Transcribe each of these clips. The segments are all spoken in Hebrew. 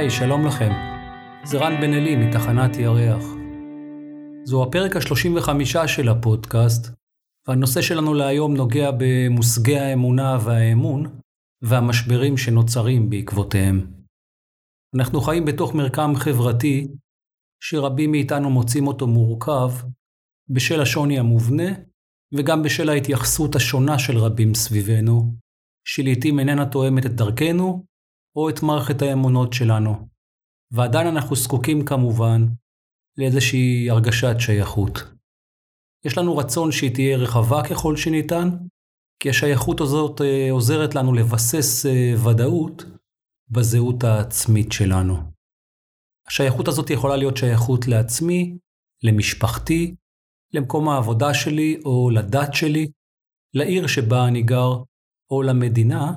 היי, שלום לכם. זה רן בן אלי מתחנת ירח. זו הפרק ה-35 של הפודקאסט, והנושא שלנו להיום נוגע במושגי האמונה והאמון, והמשברים שנוצרים בעקבותיהם. אנחנו חיים בתוך מרקם חברתי, שרבים מאיתנו מוצאים אותו מורכב, בשל השוני המובנה, וגם בשל ההתייחסות השונה של רבים סביבנו, שלעיתים איננה תואמת את דרכנו, או את מערכת האמונות שלנו. ועדיין אנחנו זקוקים כמובן לאיזושהי הרגשת שייכות. יש לנו רצון שהיא תהיה רחבה ככל שניתן, כי השייכות הזאת אה, עוזרת לנו לבסס אה, ודאות בזהות העצמית שלנו. השייכות הזאת יכולה להיות שייכות לעצמי, למשפחתי, למקום העבודה שלי או לדת שלי, לעיר שבה אני גר, או למדינה,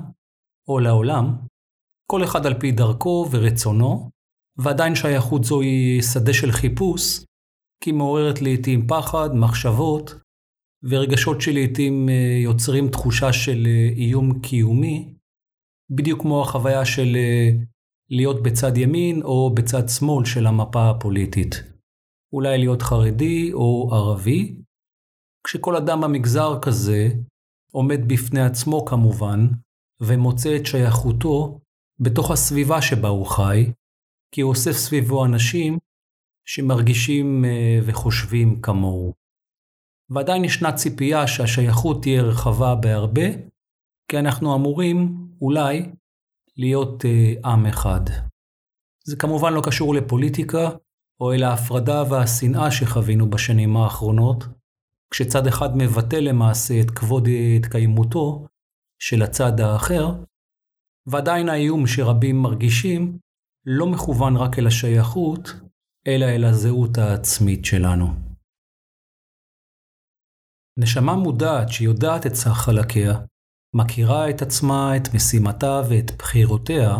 או לעולם, כל אחד על פי דרכו ורצונו, ועדיין שייכות זו היא שדה של חיפוש, כי היא מעוררת לעתים פחד, מחשבות, ורגשות שלעתים אה, יוצרים תחושה של אה, איום קיומי, בדיוק כמו החוויה של אה, להיות בצד ימין או בצד שמאל של המפה הפוליטית. אולי להיות חרדי או ערבי, כשכל אדם במגזר כזה עומד בפני עצמו כמובן, ומוצא את שייכותו בתוך הסביבה שבה הוא חי, כי הוא אוסף סביבו אנשים שמרגישים אה, וחושבים כמוהו. ועדיין ישנה ציפייה שהשייכות תהיה רחבה בהרבה, כי אנחנו אמורים, אולי, להיות אה, עם אחד. זה כמובן לא קשור לפוליטיקה, או אל ההפרדה והשנאה שחווינו בשנים האחרונות, כשצד אחד מבטא למעשה את כבוד התקיימותו של הצד האחר, ועדיין האיום שרבים מרגישים לא מכוון רק אל השייכות, אלא אל הזהות העצמית שלנו. נשמה מודעת שיודעת את סך חלקיה, מכירה את עצמה, את משימתה ואת בחירותיה,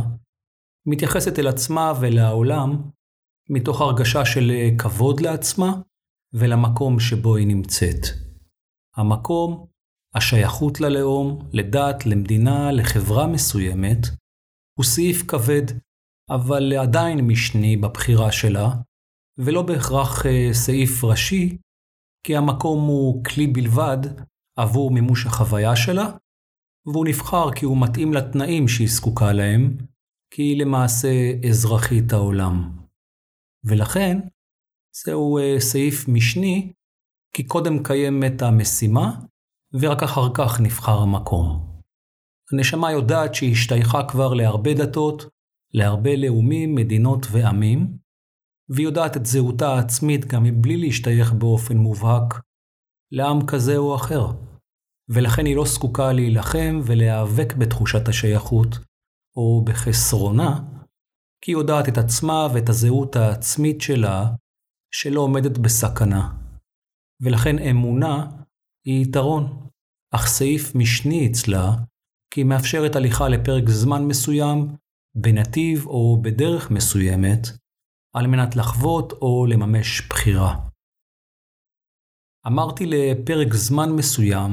מתייחסת אל עצמה ולעולם מתוך הרגשה של כבוד לעצמה ולמקום שבו היא נמצאת. המקום השייכות ללאום, לדת, למדינה, לחברה מסוימת, הוא סעיף כבד, אבל עדיין משני בבחירה שלה, ולא בהכרח אה, סעיף ראשי, כי המקום הוא כלי בלבד עבור מימוש החוויה שלה, והוא נבחר כי הוא מתאים לתנאים שהיא זקוקה להם, כי היא למעשה אזרחית העולם. ולכן, זהו אה, סעיף משני, כי קודם קיימת המשימה, ורק אחר כך נבחר המקום. הנשמה יודעת שהיא השתייכה כבר להרבה דתות, להרבה לאומים, מדינות ועמים, והיא יודעת את זהותה העצמית גם מבלי להשתייך באופן מובהק לעם כזה או אחר, ולכן היא לא זקוקה להילחם ולהיאבק בתחושת השייכות או בחסרונה, כי היא יודעת את עצמה ואת הזהות העצמית שלה שלא עומדת בסכנה. ולכן אמונה היא יתרון. אך סעיף משני אצלה, כי היא מאפשרת הליכה לפרק זמן מסוים, בנתיב או בדרך מסוימת, על מנת לחוות או לממש בחירה. אמרתי לפרק זמן מסוים,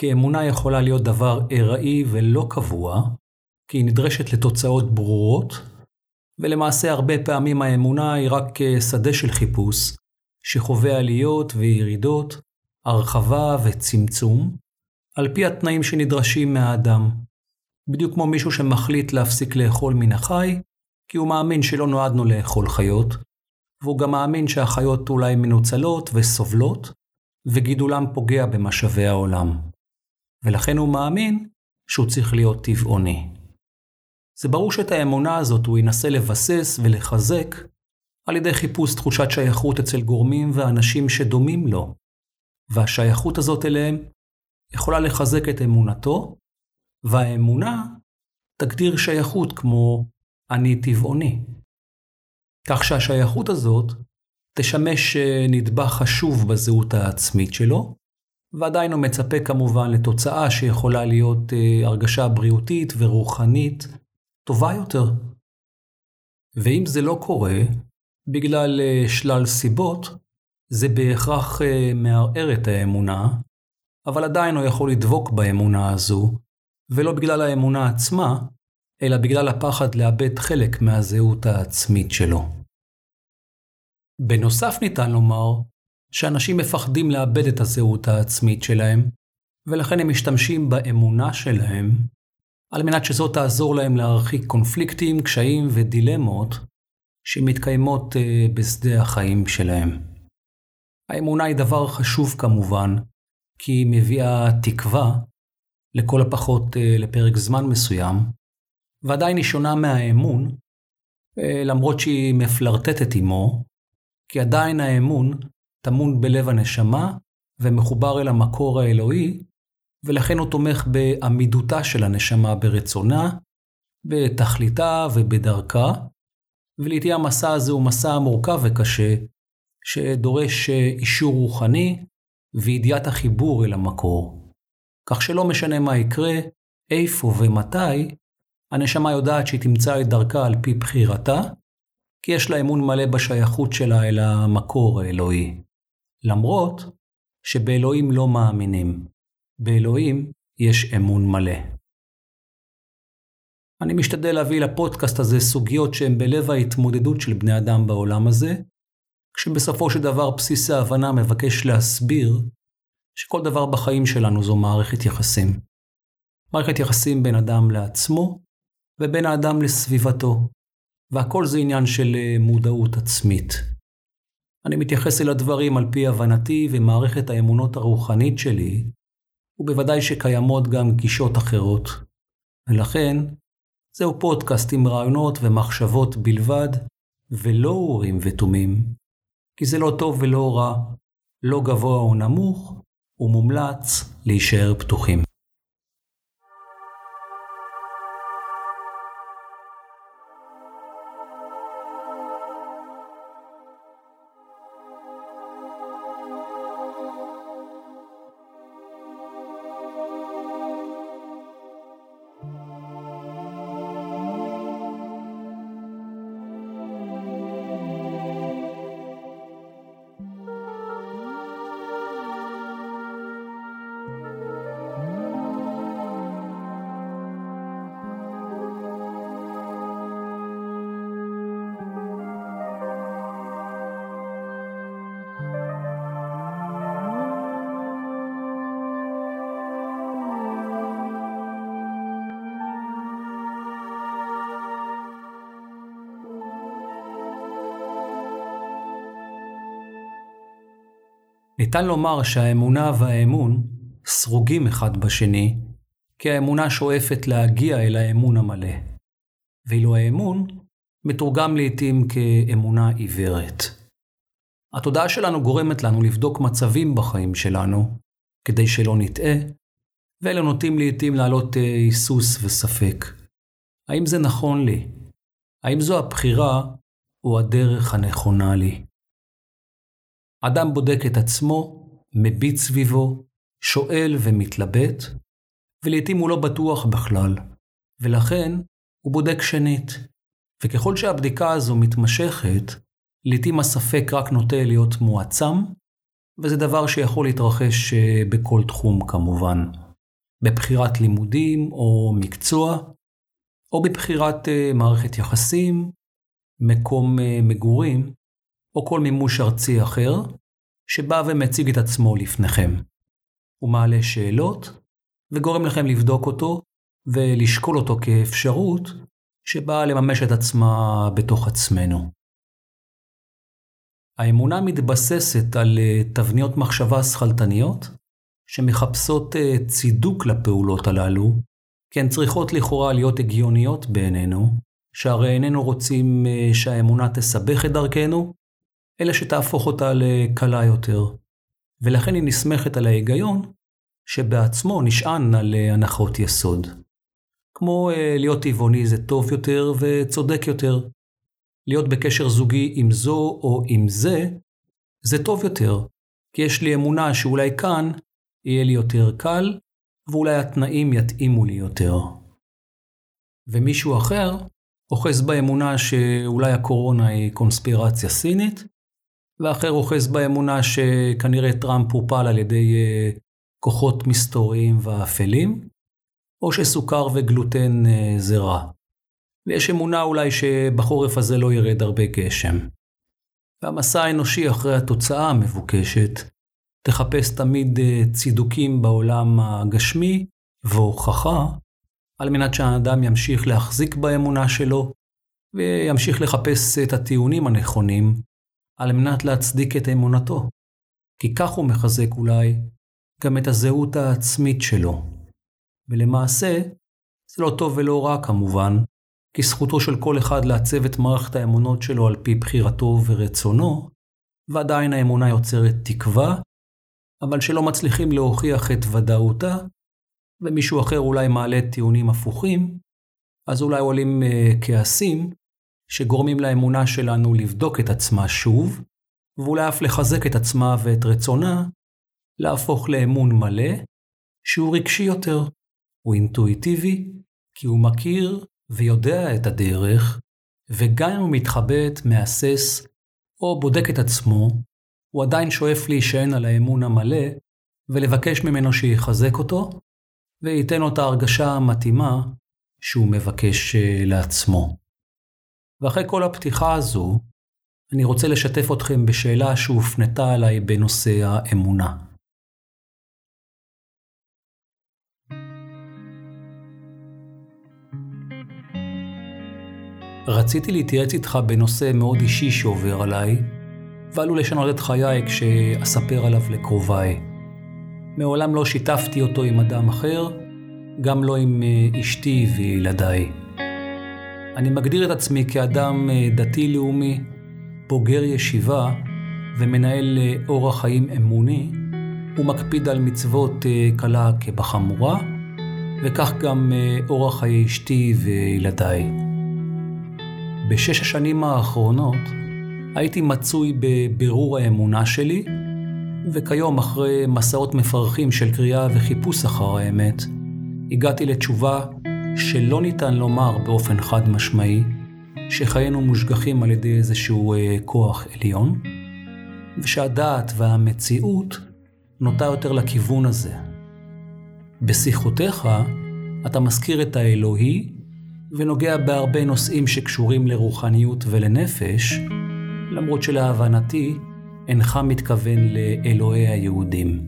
כי אמונה יכולה להיות דבר ארעי ולא קבוע, כי היא נדרשת לתוצאות ברורות, ולמעשה הרבה פעמים האמונה היא רק שדה של חיפוש, שחווה עליות וירידות, הרחבה וצמצום, על פי התנאים שנדרשים מהאדם. בדיוק כמו מישהו שמחליט להפסיק לאכול מן החי, כי הוא מאמין שלא נועדנו לאכול חיות, והוא גם מאמין שהחיות אולי מנוצלות וסובלות, וגידולם פוגע במשאבי העולם. ולכן הוא מאמין שהוא צריך להיות טבעוני. זה ברור שאת האמונה הזאת הוא ינסה לבסס ולחזק על ידי חיפוש תחושת שייכות אצל גורמים ואנשים שדומים לו, והשייכות הזאת אליהם יכולה לחזק את אמונתו, והאמונה תגדיר שייכות כמו אני טבעוני. כך שהשייכות הזאת תשמש אה, נדבך חשוב בזהות העצמית שלו, ועדיין הוא מצפה כמובן לתוצאה שיכולה להיות אה, הרגשה בריאותית ורוחנית טובה יותר. ואם זה לא קורה, בגלל אה, שלל סיבות, זה בהכרח מערער את האמונה, אבל עדיין הוא יכול לדבוק באמונה הזו, ולא בגלל האמונה עצמה, אלא בגלל הפחד לאבד חלק מהזהות העצמית שלו. בנוסף ניתן לומר שאנשים מפחדים לאבד את הזהות העצמית שלהם, ולכן הם משתמשים באמונה שלהם על מנת שזאת תעזור להם להרחיק קונפליקטים, קשיים ודילמות שמתקיימות אה, בשדה החיים שלהם. האמונה היא דבר חשוב כמובן, כי היא מביאה תקווה, לכל הפחות אה, לפרק זמן מסוים, ועדיין היא שונה מהאמון, אה, למרות שהיא מפלרטטת עמו, כי עדיין האמון טמון בלב הנשמה ומחובר אל המקור האלוהי, ולכן הוא תומך בעמידותה של הנשמה ברצונה, בתכליתה ובדרכה, ולעיתים המסע הזה הוא מסע מורכב וקשה, שדורש אישור רוחני וידיעת החיבור אל המקור. כך שלא משנה מה יקרה, איפה ומתי, הנשמה יודעת שהיא תמצא את דרכה על פי בחירתה, כי יש לה אמון מלא בשייכות שלה אל המקור האלוהי. למרות שבאלוהים לא מאמינים. באלוהים יש אמון מלא. אני משתדל להביא לפודקאסט הזה סוגיות שהן בלב ההתמודדות של בני אדם בעולם הזה, כשבסופו של דבר בסיס ההבנה מבקש להסביר שכל דבר בחיים שלנו זו מערכת יחסים. מערכת יחסים בין אדם לעצמו ובין האדם לסביבתו, והכל זה עניין של אה, מודעות עצמית. אני מתייחס אל הדברים על פי הבנתי ומערכת האמונות הרוחנית שלי, ובוודאי שקיימות גם גישות אחרות. ולכן, זהו פודקאסט עם רעיונות ומחשבות בלבד, ולא אורים ותומים, כי זה לא טוב ולא רע, לא גבוה או נמוך, ומומלץ להישאר פתוחים. ניתן לומר שהאמונה והאמון סרוגים אחד בשני, כי האמונה שואפת להגיע אל האמון המלא, ואילו האמון מתורגם לעתים כאמונה עיוורת. התודעה שלנו גורמת לנו לבדוק מצבים בחיים שלנו, כדי שלא נטעה, ואלה נוטים לעתים להעלות אה, היסוס וספק. האם זה נכון לי? האם זו הבחירה או הדרך הנכונה לי? אדם בודק את עצמו, מביט סביבו, שואל ומתלבט, ולעיתים הוא לא בטוח בכלל, ולכן הוא בודק שנית. וככל שהבדיקה הזו מתמשכת, לעיתים הספק רק נוטה להיות מועצם, וזה דבר שיכול להתרחש אה, בכל תחום כמובן. בבחירת לימודים או מקצוע, או בבחירת אה, מערכת יחסים, מקום אה, מגורים, או כל מימוש ארצי אחר, שבא ומציג את עצמו לפניכם. הוא מעלה שאלות, וגורם לכם לבדוק אותו ולשקול אותו כאפשרות שבאה לממש את עצמה בתוך עצמנו. האמונה מתבססת על אה, תבניות מחשבה שכלתניות, שמחפשות אה, צידוק לפעולות הללו, כי הן צריכות לכאורה להיות הגיוניות בעינינו, שהרי איננו רוצים אה, שהאמונה תסבך את דרכנו, אלא שתהפוך אותה לקלה יותר. ולכן היא נסמכת על ההיגיון, שבעצמו נשען על אה, הנחות יסוד. כמו אה, להיות טבעוני זה טוב יותר וצודק יותר. להיות בקשר זוגי עם זו או עם זה, זה טוב יותר, כי יש לי אמונה שאולי כאן יהיה לי יותר קל, ואולי התנאים יתאימו לי יותר. ומישהו אחר אוחז באמונה שאולי הקורונה היא קונספירציה סינית, ואחר אוחז באמונה שכנראה טראמפ הופל על ידי אה, כוחות מסתוריים ואפלים, או שסוכר וגלוטן אה, זה רע. ויש אמונה אולי שבחורף הזה לא ירד הרבה גשם. והמסע האנושי אחרי התוצאה המבוקשת תחפש תמיד אה, צידוקים בעולם הגשמי והוכחה על מנת שהאדם ימשיך להחזיק באמונה שלו וימשיך לחפש את הטיעונים הנכונים על מנת להצדיק את אמונתו. כי כך הוא מחזק אולי גם את הזהות העצמית שלו. ולמעשה, זה לא טוב ולא רע כמובן, כי זכותו של כל אחד לעצב את מערכת האמונות שלו על פי בחירתו ורצונו, ועדיין האמונה יוצרת תקווה, אבל שלא מצליחים להוכיח את ודאותה, ומישהו אחר אולי מעלה טיעונים הפוכים, אז אולי עולים uh, כעסים שגורמים לאמונה שלנו לבדוק את עצמה שוב, ואולי אף לחזק את עצמה ואת רצונה, להפוך לאמון מלא, שהוא רגשי יותר. הוא אינטואיטיבי, כי הוא מכיר ויודע את הדרך, וגם אם הוא מתחבט, מהסס, או בודק את עצמו, הוא עדיין שואף להישען על האמון המלא, ולבקש ממנו שיחזק אותו, וייתן לו את ההרגשה המתאימה שהוא מבקש אה, לעצמו. ואחרי כל הפתיחה הזו, אני רוצה לשתף אתכם בשאלה שהופנתה עליי בנושא האמונה. רציתי להתייעץ איתך בנושא מאוד אישי שעובר עליי, ועלול לשנות את חיי כשאספר עליו לקרוביי. מעולם לא שיתפתי אותו עם אדם אחר, גם לא עם אה, אשתי וילדיי. אני מגדיר את עצמי כאדם אה, דתי-לאומי, בוגר ישיבה ומנהל אה, אורח חיים אמוני, ומקפיד על מצוות קלה כבחמורה, וכך גם אורח חיי אשתי וילדיי. בשש השנים האחרונות הייתי מצוי בבירור האמונה שלי, וכיום, אחרי מסעות מפרכים של קריאה וחיפוש אחר האמת, הגעתי לתשובה שלא ניתן לומר באופן חד משמעי שחיינו מושגחים על ידי איזשהו אה, כוח עליון, ושהדעת והמציאות נוטה יותר לכיוון הזה. בשיחותיך אתה מזכיר את האלוהי ונוגע בהרבה נושאים שקשורים לרוחניות ולנפש, למרות שלהבנתי אינך מתכוון לאלוהי היהודים.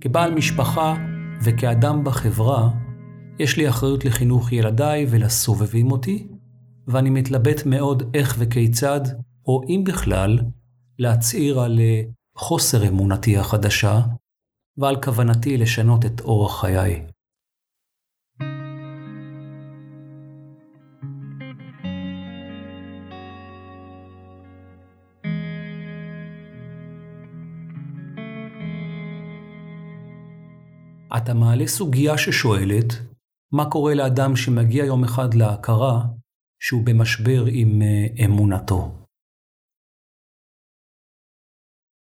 כבעל משפחה וכאדם בחברה, יש לי אחריות לחינוך ילדיי ולסובבים אותי, ואני מתלבט מאוד איך וכיצד, או אם בכלל, להצהיר על אה, חוסר אמונתי החדשה, ועל כוונתי לשנות את אורח חיי. אתה מעלה סוגיה ששואלת, מה קורה לאדם שמגיע יום אחד להכרה שהוא במשבר עם אה, אמונתו?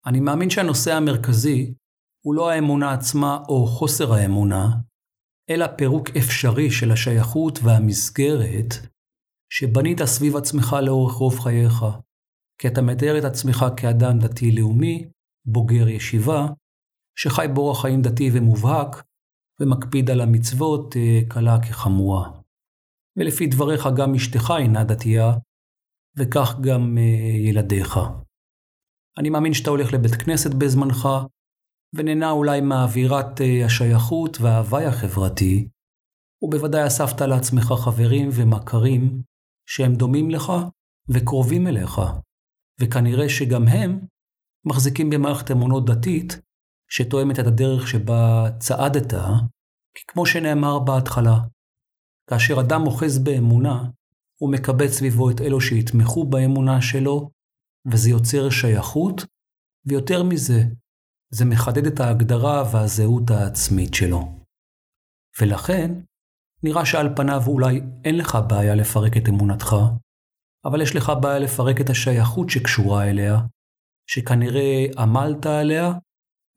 אני מאמין שהנושא המרכזי הוא לא האמונה עצמה או חוסר האמונה, אלא פירוק אפשרי של השייכות והמסגרת שבנית סביב עצמך לאורך רוב חייך, כי אתה מתאר את עצמך כאדם דתי-לאומי, בוגר ישיבה, שחי באורח חיים דתי ומובהק, ומקפיד על המצוות אה, קלה כחמורה. ולפי דבריך גם אשתך אינה דתייה, וכך גם אה, ילדיך. אני מאמין שאתה הולך לבית כנסת בזמנך, ונהנה אולי מאווירת אה, השייכות וההוואי החברתי, ובוודאי אספת לעצמך חברים ומכרים שהם דומים לך וקרובים אליך, וכנראה שגם הם מחזיקים במערכת אמונות דתית שתואמת את הדרך שבה צעדת, כי כמו שנאמר בהתחלה, כאשר אדם אוחז באמונה, הוא מקבץ סביבו את אלו שיתמכו באמונה שלו, וזה יוצר שייכות, ויותר מזה, זה מחדד את ההגדרה והזהות העצמית שלו. ולכן, נראה שעל פניו אולי אין לך בעיה לפרק את אמונתך, אבל יש לך בעיה לפרק את השייכות שקשורה אליה, שכנראה עמלת עליה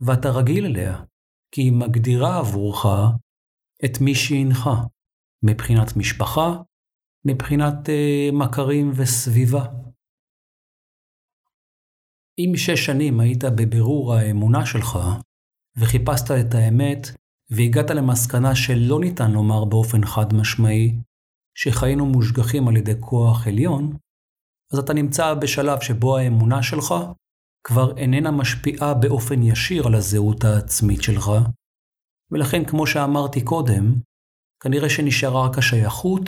ואתה רגיל אליה, כי היא מגדירה עבורך את מי שהנך, מבחינת משפחה, מבחינת uh, מכרים וסביבה. אם שש שנים היית בבירור האמונה שלך, וחיפשת את האמת, והגעת למסקנה שלא ניתן לומר באופן חד משמעי שחיינו מושגחים על ידי כוח עליון, אז אתה נמצא בשלב שבו האמונה שלך כבר איננה משפיעה באופן ישיר על הזהות העצמית שלך, ולכן, כמו שאמרתי קודם, כנראה שנשארה רק השייכות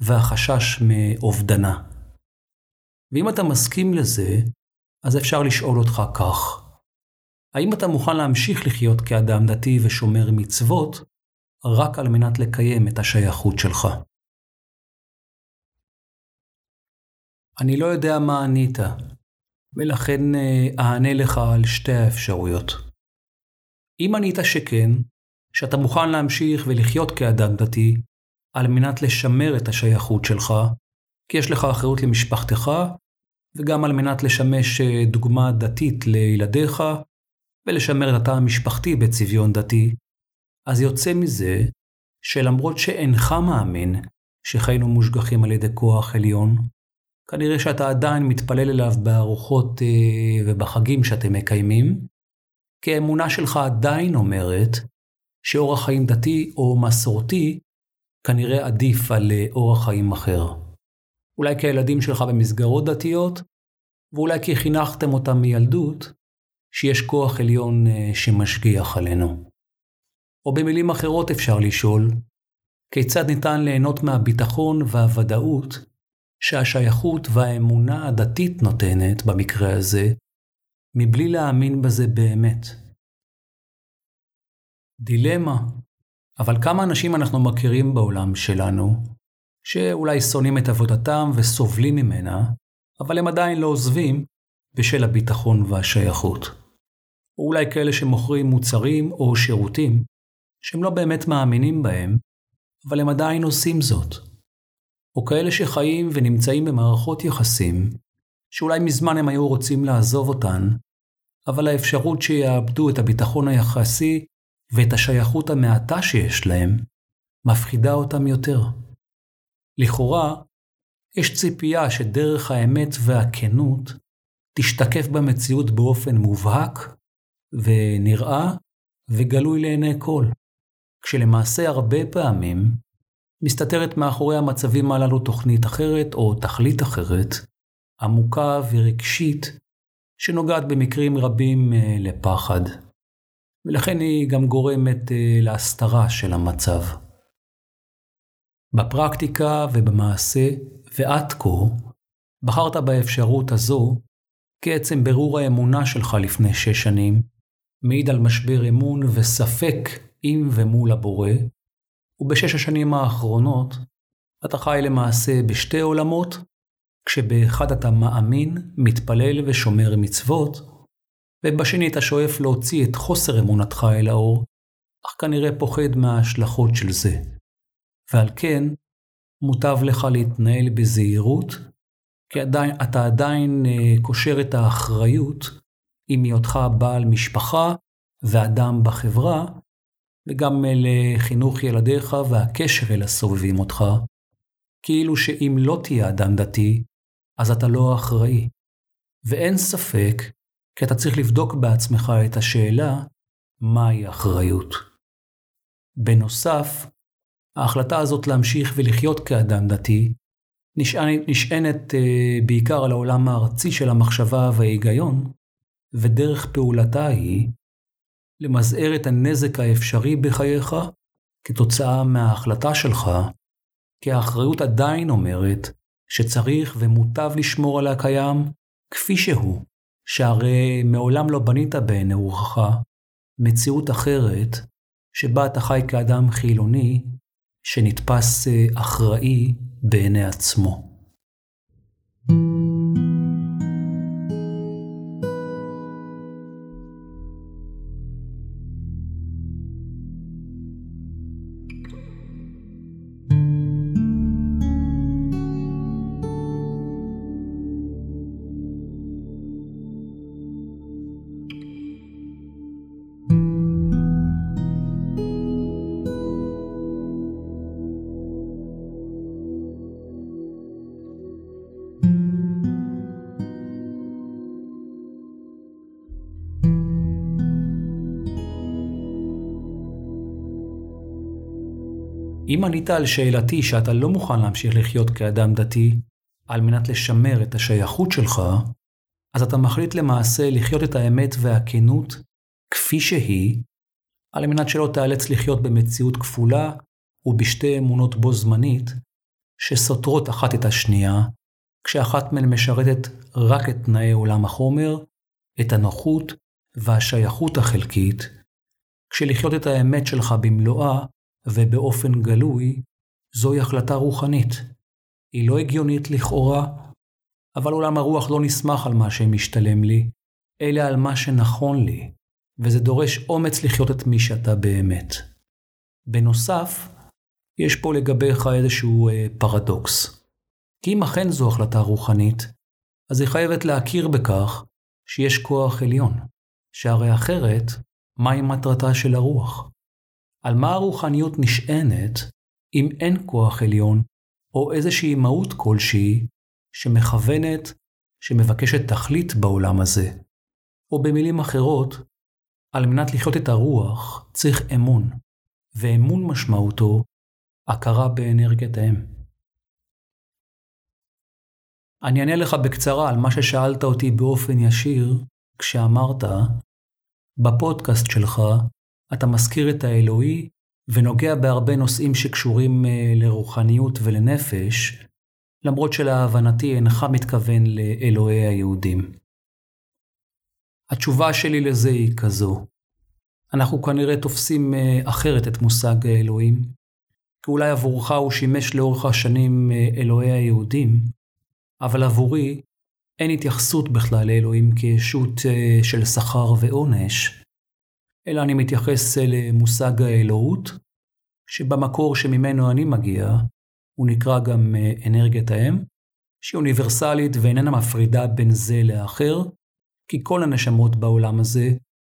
והחשש מאובדנה. ואם אתה מסכים לזה, אז אפשר לשאול אותך כך: האם אתה מוכן להמשיך לחיות כאדם דתי ושומר מצוות רק על מנת לקיים את השייכות שלך? אני לא יודע מה ענית, ולכן אה, אענה לך על שתי האפשרויות. אם ענית שכן, שאתה מוכן להמשיך ולחיות כאדם דתי, על מנת לשמר את השייכות שלך, כי יש לך אחריות למשפחתך, וגם על מנת לשמש אה, דוגמה דתית לילדיך, ולשמר את התא המשפחתי בצביון דתי, אז יוצא מזה שלמרות שאינך מאמין שחיינו מושגחים על ידי כוח עליון, כנראה שאתה עדיין מתפלל אליו בארוחות אה, ובחגים שאתם מקיימים, כי האמונה שלך עדיין אומרת שאורח חיים דתי או מסורתי כנראה עדיף על אה, אורח חיים אחר. אולי כי הילדים שלך במסגרות דתיות, ואולי כי חינכתם אותם מילדות, שיש כוח עליון אה, שמשגיח עלינו. או במילים אחרות אפשר לשאול, כיצד ניתן ליהנות מהביטחון והוודאות שהשייכות והאמונה הדתית נותנת, במקרה הזה, מבלי להאמין בזה באמת. דילמה, אבל כמה אנשים אנחנו מכירים בעולם שלנו, שאולי שונאים את עבודתם וסובלים ממנה, אבל הם עדיין לא עוזבים בשל הביטחון והשייכות. או אולי כאלה שמוכרים מוצרים או שירותים, שהם לא באמת מאמינים בהם, אבל הם עדיין עושים זאת. או כאלה שחיים ונמצאים במערכות יחסים, שאולי מזמן הם היו רוצים לעזוב אותן, אבל האפשרות שיאבדו את הביטחון היחסי ואת השייכות המעטה שיש להם, מפחידה אותם יותר. לכאורה, יש ציפייה שדרך האמת והכנות תשתקף במציאות באופן מובהק ונראה וגלוי לעיני כל, כשלמעשה הרבה פעמים מסתתרת מאחורי המצבים הללו תוכנית אחרת או תכלית אחרת, עמוקה ורגשית, שנוגעת במקרים רבים אה, לפחד. ולכן היא גם גורמת אה, להסתרה של המצב. בפרקטיקה ובמעשה, ועד כה, בחרת באפשרות הזו, כי עצם ברור האמונה שלך לפני שש שנים, מעיד על משבר אמון וספק עם ומול הבורא, ובשש השנים האחרונות אתה חי למעשה בשתי עולמות, כשבאחד אתה מאמין, מתפלל ושומר מצוות, ובשני אתה שואף להוציא את חוסר אמונתך אל האור, אך כנראה פוחד מההשלכות של זה. ועל כן, מוטב לך להתנהל בזהירות, כי עדיין, אתה עדיין אה, קושר את האחריות עם היותך בעל משפחה ואדם בחברה, וגם לחינוך ילדיך והקשר אל הסובבים אותך, כאילו שאם לא תהיה אדם דתי, אז אתה לא אחראי. ואין ספק, כי אתה צריך לבדוק בעצמך את השאלה, מהי אחריות. בנוסף, ההחלטה הזאת להמשיך ולחיות כאדם דתי, נשענת, נשענת uh, בעיקר על העולם הארצי של המחשבה וההיגיון, ודרך פעולתה היא למזער את הנזק האפשרי בחייך כתוצאה מההחלטה שלך, כי האחריות עדיין אומרת שצריך ומוטב לשמור על הקיים כפי שהוא, שהרי מעולם לא בנית רוחך מציאות אחרת שבה אתה חי כאדם חילוני שנתפס אה, אחראי בעיני עצמו. אם ענית על שאלתי שאתה לא מוכן להמשיך לחיות כאדם דתי, על מנת לשמר את השייכות שלך, אז אתה מחליט למעשה לחיות את האמת והכנות כפי שהיא, על מנת שלא תיאלץ לחיות במציאות כפולה ובשתי אמונות בו זמנית, שסותרות אחת את השנייה, כשאחת מהן משרתת רק את תנאי עולם החומר, את הנוחות והשייכות החלקית, כשלחיות את האמת שלך במלואה ובאופן גלוי, זוהי החלטה רוחנית. היא לא הגיונית לכאורה, אבל עולם הרוח לא נסמך על מה שמשתלם לי, אלא על מה שנכון לי, וזה דורש אומץ לחיות את מי שאתה באמת. בנוסף, יש פה לגביך איזשהו אה, פרדוקס. כי אם אכן זו החלטה רוחנית, אז היא חייבת להכיר בכך שיש כוח עליון, שהרי אחרת, מהי מטרתה של הרוח? על מה הרוחניות נשענת אם אין כוח עליון או איזושהי מהות כלשהי שמכוונת, שמבקשת תכלית בעולם הזה. או במילים אחרות, על מנת לחיות את הרוח צריך אמון, ואמון משמעותו הכרה באנרגיית האם. אני אענה לך בקצרה על מה ששאלת אותי באופן ישיר כשאמרת, בפודקאסט שלך אתה מזכיר את האלוהי ונוגע בהרבה נושאים שקשורים אה, לרוחניות ולנפש, למרות שלהבנתי אינך מתכוון לאלוהי היהודים. התשובה שלי לזה היא כזו, אנחנו כנראה תופסים אה, אחרת את מושג האלוהים, כי אולי עבורך הוא שימש לאורך השנים אה, אלוהי היהודים, אבל עבורי אין התייחסות בכלל לאלוהים כישות של שכר ועונש, אלא אני מתייחס למושג האלוהות, שבמקור שממנו אני מגיע, הוא נקרא גם אה, אנרגיית האם, שהיא אוניברסלית ואיננה מפרידה בין זה לאחר, כי כל הנשמות בעולם הזה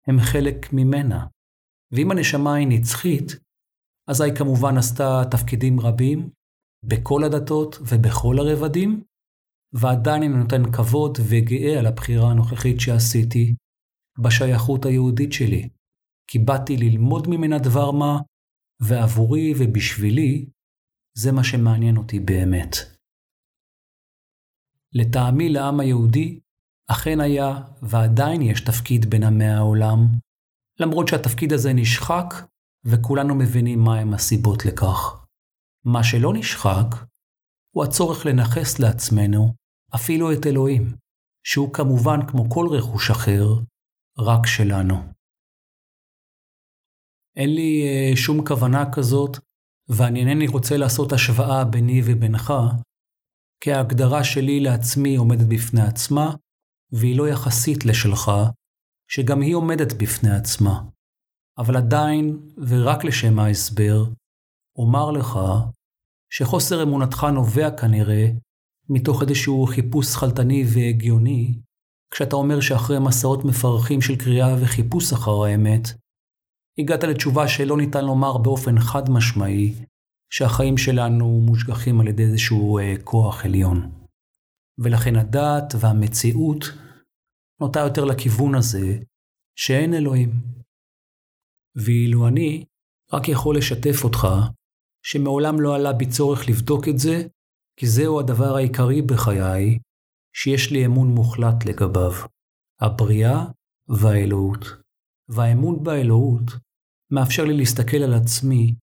הם חלק ממנה. ואם הנשמה היא נצחית, אז היא כמובן עשתה תפקידים רבים, בכל הדתות ובכל הרבדים, ועדיין אני נותן כבוד וגאה על הבחירה הנוכחית שעשיתי בשייכות היהודית שלי. כי באתי ללמוד ממנה דבר מה, ועבורי ובשבילי, זה מה שמעניין אותי באמת. לטעמי לעם היהודי, אכן היה ועדיין יש תפקיד בין עמי העולם, למרות שהתפקיד הזה נשחק, וכולנו מבינים מהם הסיבות לכך. מה שלא נשחק, הוא הצורך לנכס לעצמנו אפילו את אלוהים, שהוא כמובן כמו כל רכוש אחר, רק שלנו. אין לי אה, שום כוונה כזאת, ואני אינני רוצה לעשות השוואה ביני ובינך, כי ההגדרה שלי לעצמי עומדת בפני עצמה, והיא לא יחסית לשלך, שגם היא עומדת בפני עצמה. אבל עדיין, ורק לשם ההסבר, אומר לך שחוסר אמונתך נובע כנראה מתוך איזשהו חיפוש חלטני והגיוני, כשאתה אומר שאחרי מסעות מפרכים של קריאה וחיפוש אחר האמת, הגעת לתשובה שלא ניתן לומר באופן חד משמעי שהחיים שלנו מושגחים על ידי איזשהו אה, כוח עליון. ולכן הדעת והמציאות נוטה יותר לכיוון הזה שאין אלוהים. ואילו אני רק יכול לשתף אותך שמעולם לא עלה בי צורך לבדוק את זה, כי זהו הדבר העיקרי בחיי שיש לי אמון מוחלט לגביו, הבריאה והאלוהות. והאמון באלוהות מאפשר לי להסתכל על עצמי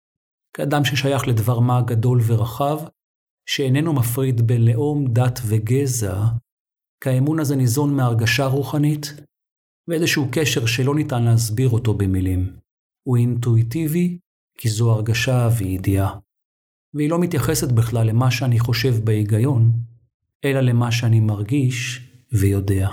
כאדם ששייך לדבר מה גדול ורחב, שאיננו מפריד בין לאום, דת וגזע, כי האמון הזה ניזון מהרגשה רוחנית ואיזשהו קשר שלא ניתן להסביר אותו במילים. הוא אינטואיטיבי, כי זו הרגשה וידיעה. והיא לא מתייחסת בכלל למה שאני חושב בהיגיון, אלא למה שאני מרגיש ויודע.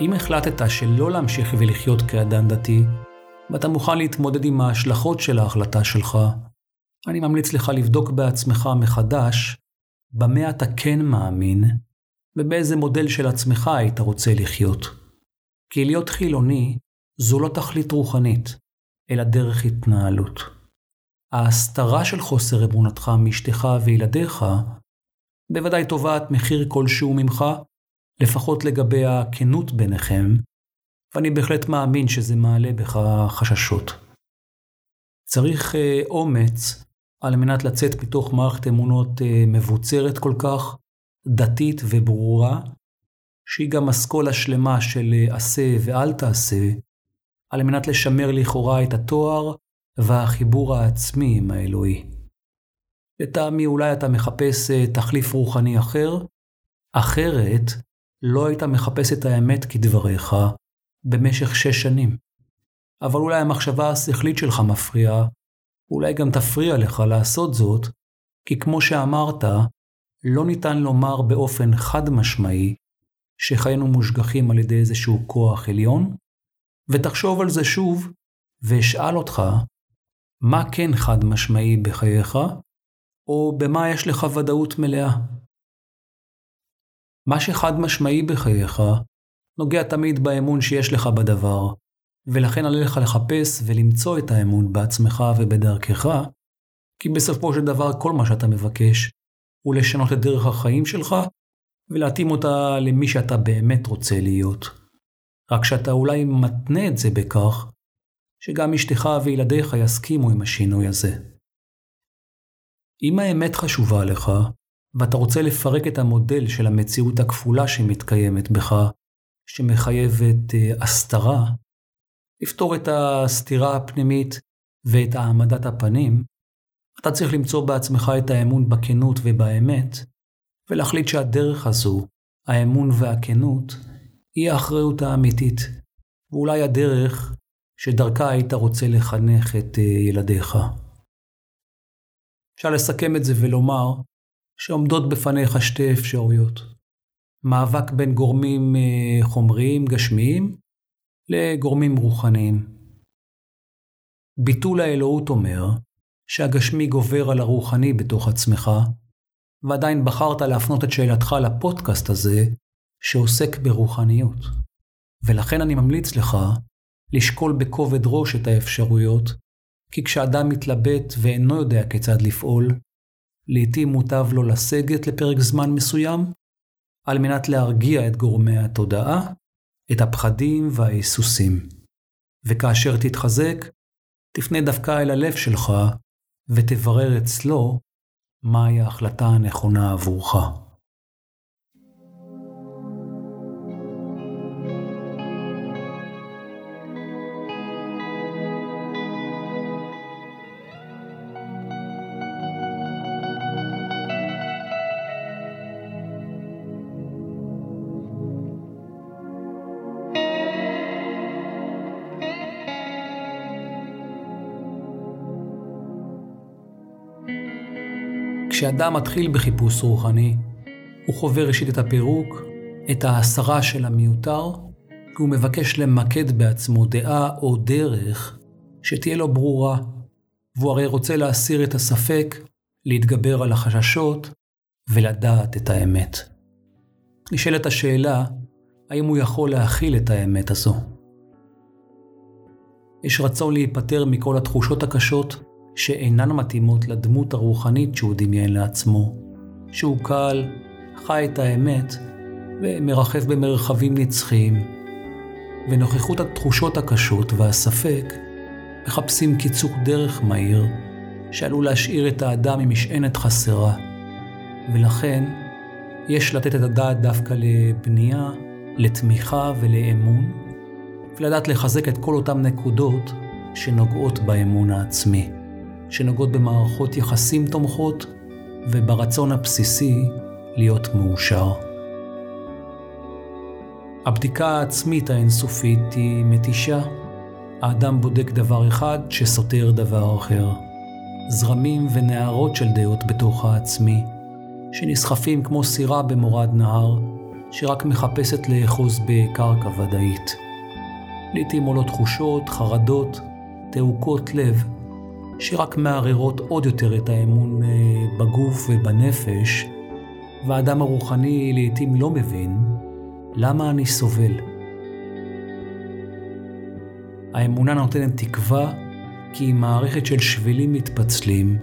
אם החלטת שלא להמשיך ולחיות כאדם דתי, ואתה מוכן להתמודד עם ההשלכות של ההחלטה שלך, אני ממליץ לך לבדוק בעצמך מחדש במה אתה כן מאמין, ובאיזה מודל של עצמך היית רוצה לחיות. כי להיות חילוני זו לא תכלית רוחנית, אלא דרך התנהלות. ההסתרה של חוסר אמונתך מאשתך וילדיך בוודאי תובעת מחיר כלשהו ממך, לפחות לגבי הכנות ביניכם, ואני בהחלט מאמין שזה מעלה בך חששות. צריך אה, אומץ על מנת לצאת מתוך מערכת אמונות אה, מבוצרת כל כך, דתית וברורה, שהיא גם אסכולה שלמה של אה, עשה ואל תעשה, על מנת לשמר לכאורה את התואר והחיבור העצמי עם האלוהי. לטעמי אולי אתה מחפש תחליף רוחני אחר, אחרת לא היית מחפש את האמת כדבריך במשך שש שנים. אבל אולי המחשבה השכלית שלך מפריעה, אולי גם תפריע לך לעשות זאת, כי כמו שאמרת, לא ניתן לומר באופן חד משמעי שחיינו מושגחים על ידי איזשהו כוח עליון, ותחשוב על זה שוב, ואשאל אותך, מה כן חד משמעי בחייך, או במה יש לך ודאות מלאה. מה שחד משמעי בחייך נוגע תמיד באמון שיש לך בדבר, ולכן עליך לחפש ולמצוא את האמון בעצמך ובדרכך, כי בסופו של דבר כל מה שאתה מבקש הוא לשנות את דרך החיים שלך ולהתאים אותה למי שאתה באמת רוצה להיות. רק שאתה אולי מתנה את זה בכך שגם אשתך וילדיך יסכימו עם השינוי הזה. אם האמת חשובה לך, ואתה רוצה לפרק את המודל של המציאות הכפולה שמתקיימת בך, שמחייבת uh, הסתרה, לפתור את הסתירה הפנימית ואת העמדת הפנים, אתה צריך למצוא בעצמך את האמון בכנות ובאמת, ולהחליט שהדרך הזו, האמון והכנות, היא האחריות האמיתית, ואולי הדרך שדרכה היית רוצה לחנך את uh, ילדיך. אפשר לסכם את זה ולומר שעומדות בפניך שתי אפשרויות. מאבק בין גורמים אה, חומריים גשמיים לגורמים רוחניים. ביטול האלוהות אומר שהגשמי גובר על הרוחני בתוך עצמך, ועדיין בחרת להפנות את שאלתך לפודקאסט הזה שעוסק ברוחניות. ולכן אני ממליץ לך לשקול בכובד ראש את האפשרויות כי כשאדם מתלבט ואינו יודע כיצד לפעול, לעתים מוטב לו לסגת לפרק זמן מסוים, על מנת להרגיע את גורמי התודעה, את הפחדים וההיסוסים. וכאשר תתחזק, תפנה דווקא אל הלב שלך, ותברר אצלו מהי ההחלטה הנכונה עבורך. כשאדם מתחיל בחיפוש רוחני, הוא חווה ראשית את הפירוק, את ההסרה של המיותר, כי הוא מבקש למקד בעצמו דעה או דרך שתהיה לו ברורה, והוא הרי רוצה להסיר את הספק, להתגבר על החששות ולדעת את האמת. נשאלת השאלה, האם הוא יכול להכיל את האמת הזו? יש רצון להיפטר מכל התחושות הקשות שאינן מתאימות לדמות הרוחנית שהוא דמיין לעצמו, שהוא קל, חי את האמת ומרחף במרחבים נצחיים, ונוכחות התחושות הקשות והספק מחפשים קיצור דרך מהיר שעלול להשאיר את האדם עם משענת חסרה, ולכן יש לתת את הדעת דווקא לבנייה, לתמיכה ולאמון, ולדעת לחזק את כל אותן נקודות שנוגעות באמון העצמי. שנוגעות במערכות יחסים תומכות וברצון הבסיסי להיות מאושר. הבדיקה העצמית האינסופית היא מתישה. האדם בודק דבר אחד שסותר דבר אחר. זרמים ונערות של דעות בתוך העצמי, שנסחפים כמו סירה במורד נהר, שרק מחפשת לאחוז בקרקע ודאית. לעתים עולות תחושות, חרדות, תעוקות לב, שרק מערערות עוד יותר את האמון אה, בגוף ובנפש, והאדם הרוחני לעתים לא מבין למה אני סובל. האמונה נותנת תקווה כי היא מערכת של שבילים מתפצלים,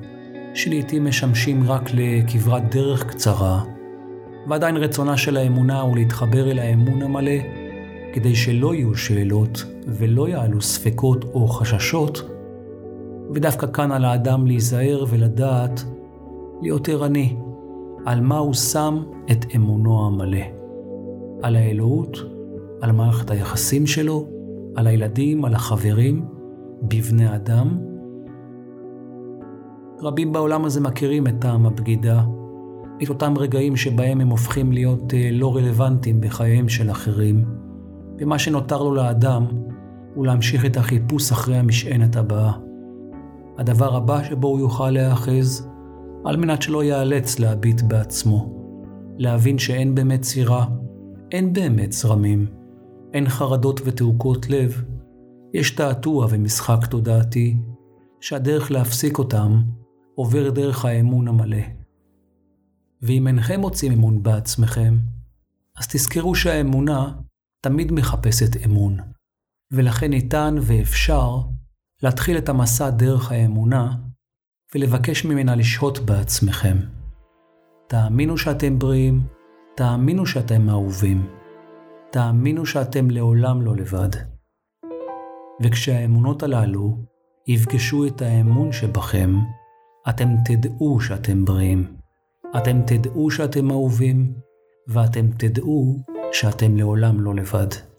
שלעיתים משמשים רק לכברת דרך קצרה, ועדיין רצונה של האמונה הוא להתחבר אל האמון המלא, כדי שלא יהיו שאלות ולא יעלו ספקות או חששות, ודווקא כאן על האדם להיזהר ולדעת להיות ערני על מה הוא שם את אמונו המלא. על האלוהות, על מערכת היחסים שלו, על הילדים, על החברים, בבני אדם. רבים בעולם הזה מכירים את טעם הבגידה, את אותם רגעים שבהם הם הופכים להיות אה, לא רלוונטיים בחייהם של אחרים, ומה שנותר לו לאדם הוא להמשיך את החיפוש אחרי המשענת הבאה. הדבר הבא שבו הוא יוכל להיאחז, על מנת שלא ייאלץ להביט בעצמו, להבין שאין באמת סירה, אין באמת זרמים, אין חרדות ותעוקות לב, יש תעתוע ומשחק תודעתי, שהדרך להפסיק אותם עובר דרך האמון המלא. ואם אינכם מוצאים אמון בעצמכם, אז תזכרו שהאמונה תמיד מחפשת אמון, ולכן ניתן ואפשר להתחיל את המסע דרך האמונה ולבקש ממנה לשהות בעצמכם. תאמינו שאתם בריאים, תאמינו שאתם אהובים, תאמינו שאתם לעולם לא לבד. וכשהאמונות הללו יפגשו את האמון שבכם, אתם תדעו שאתם בריאים, אתם תדעו שאתם אהובים, ואתם תדעו שאתם לעולם לא לבד.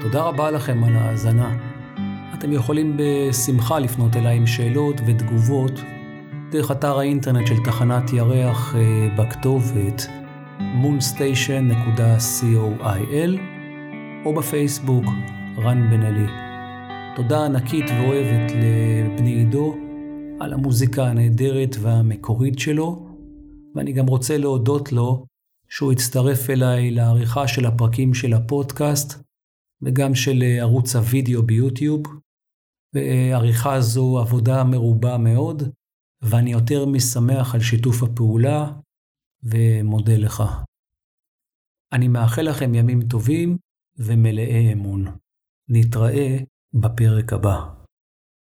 תודה רבה לכם על ההאזנה. אתם יכולים בשמחה לפנות אליי עם שאלות ותגובות דרך אתר האינטרנט של תחנת ירח אה, בכתובת moonstation.coil או בפייסבוק רן בן אלי. תודה ענקית ואוהבת לבני עידו על המוזיקה הנהדרת והמקורית שלו, ואני גם רוצה להודות לו שהוא הצטרף אליי לעריכה של הפרקים של הפודקאסט וגם של ערוץ הוידאו ביוטיוב. ועריכה זו עבודה מרובה מאוד, ואני יותר משמח על שיתוף הפעולה ומודה לך. אני מאחל לכם ימים טובים ומלאי אמון. נתראה בפרק הבא.